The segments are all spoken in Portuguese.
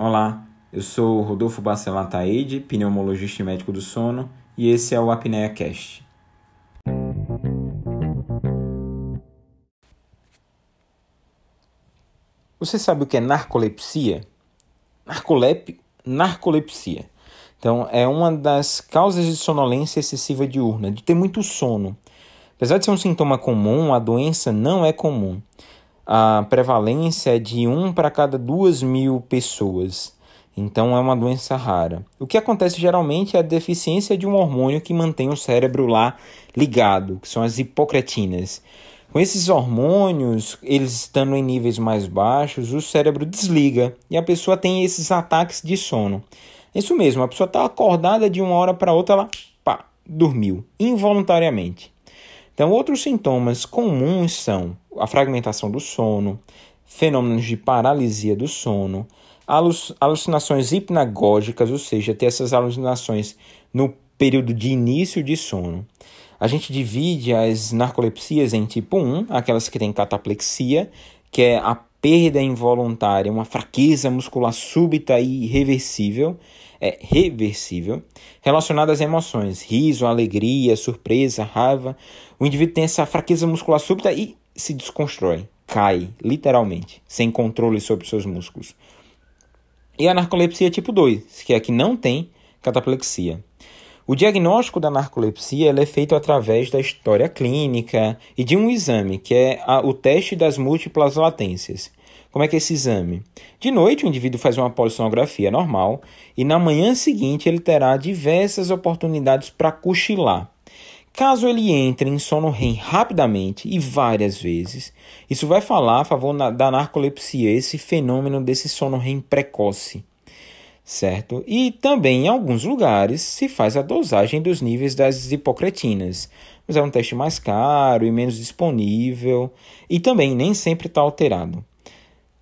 Olá, eu sou Rodolfo Bacelar Taide, pneumologista e médico do sono, e esse é o Apneia Cast. Você sabe o que é narcolepsia? Narcolep... Narcolepsia. Então, é uma das causas de sonolência excessiva diurna, de ter muito sono. Apesar de ser um sintoma comum, a doença não é comum a prevalência é de 1 para cada 2 mil pessoas. Então é uma doença rara. O que acontece geralmente é a deficiência de um hormônio que mantém o cérebro lá ligado, que são as hipocretinas. Com esses hormônios, eles estando em níveis mais baixos, o cérebro desliga e a pessoa tem esses ataques de sono. Isso mesmo, a pessoa está acordada de uma hora para outra, ela pá, dormiu involuntariamente. Então, outros sintomas comuns são a fragmentação do sono, fenômenos de paralisia do sono, alucinações hipnagógicas, ou seja, ter essas alucinações no período de início de sono. A gente divide as narcolepsias em tipo 1, aquelas que têm cataplexia, que é a perda involuntária, uma fraqueza muscular súbita e irreversível, é reversível, relacionada às emoções, riso, alegria, surpresa, raiva. O indivíduo tem essa fraqueza muscular súbita e se desconstrói, cai, literalmente, sem controle sobre seus músculos. E a narcolepsia tipo 2, que é a que não tem cataplexia. O diagnóstico da narcolepsia é feito através da história clínica e de um exame, que é a, o teste das múltiplas latências. Como é que é esse exame? De noite, o indivíduo faz uma polissonografia normal e na manhã seguinte ele terá diversas oportunidades para cochilar. Caso ele entre em sono REM rapidamente e várias vezes, isso vai falar a favor da narcolepsia, esse fenômeno desse sono REM precoce, certo? E também em alguns lugares se faz a dosagem dos níveis das hipocretinas, mas é um teste mais caro e menos disponível e também nem sempre está alterado.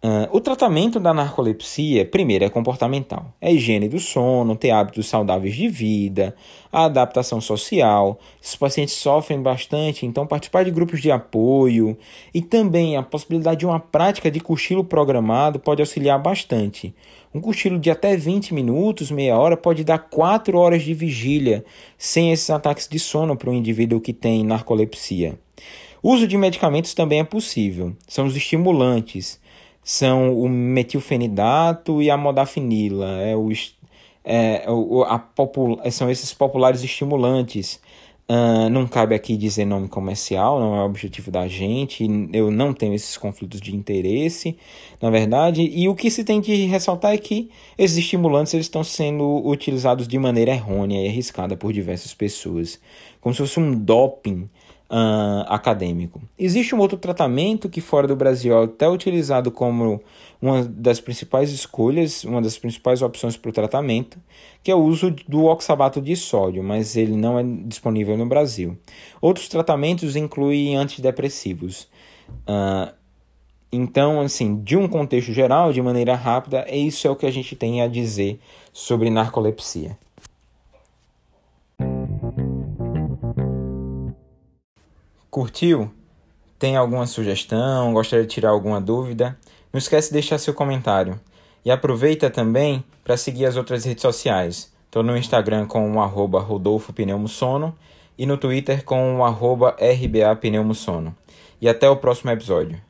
Uh, o tratamento da narcolepsia, primeiro, é comportamental. É higiene do sono, ter hábitos saudáveis de vida, a adaptação social. Esses pacientes sofrem bastante, então participar de grupos de apoio e também a possibilidade de uma prática de cochilo programado pode auxiliar bastante. Um cochilo de até 20 minutos, meia hora, pode dar 4 horas de vigília sem esses ataques de sono para um indivíduo que tem narcolepsia. O uso de medicamentos também é possível. São os estimulantes são o metilfenidato e a modafinila. É o, é, o, a popul, são esses populares estimulantes. Uh, não cabe aqui dizer nome comercial, não é o objetivo da gente. Eu não tenho esses conflitos de interesse, na verdade. E o que se tem de ressaltar é que esses estimulantes eles estão sendo utilizados de maneira errônea e arriscada por diversas pessoas, como se fosse um doping uh, acadêmico. Existe um outro tratamento que fora do Brasil é até utilizado como uma das principais escolhas, uma das principais opções para o tratamento, que é o uso do oxabato de sódio, mas ele não é disponível no Brasil. Outros tratamentos incluem antidepressivos. Uh, então, assim, de um contexto geral, de maneira rápida, isso é o que a gente tem a dizer sobre narcolepsia. Curtiu? Tem alguma sugestão? Gostaria de tirar alguma dúvida? Não esquece de deixar seu comentário. E aproveita também para seguir as outras redes sociais. Estou no Instagram com o arroba Rodolfo e no Twitter com o arroba RBA Pneumosono. E até o próximo episódio.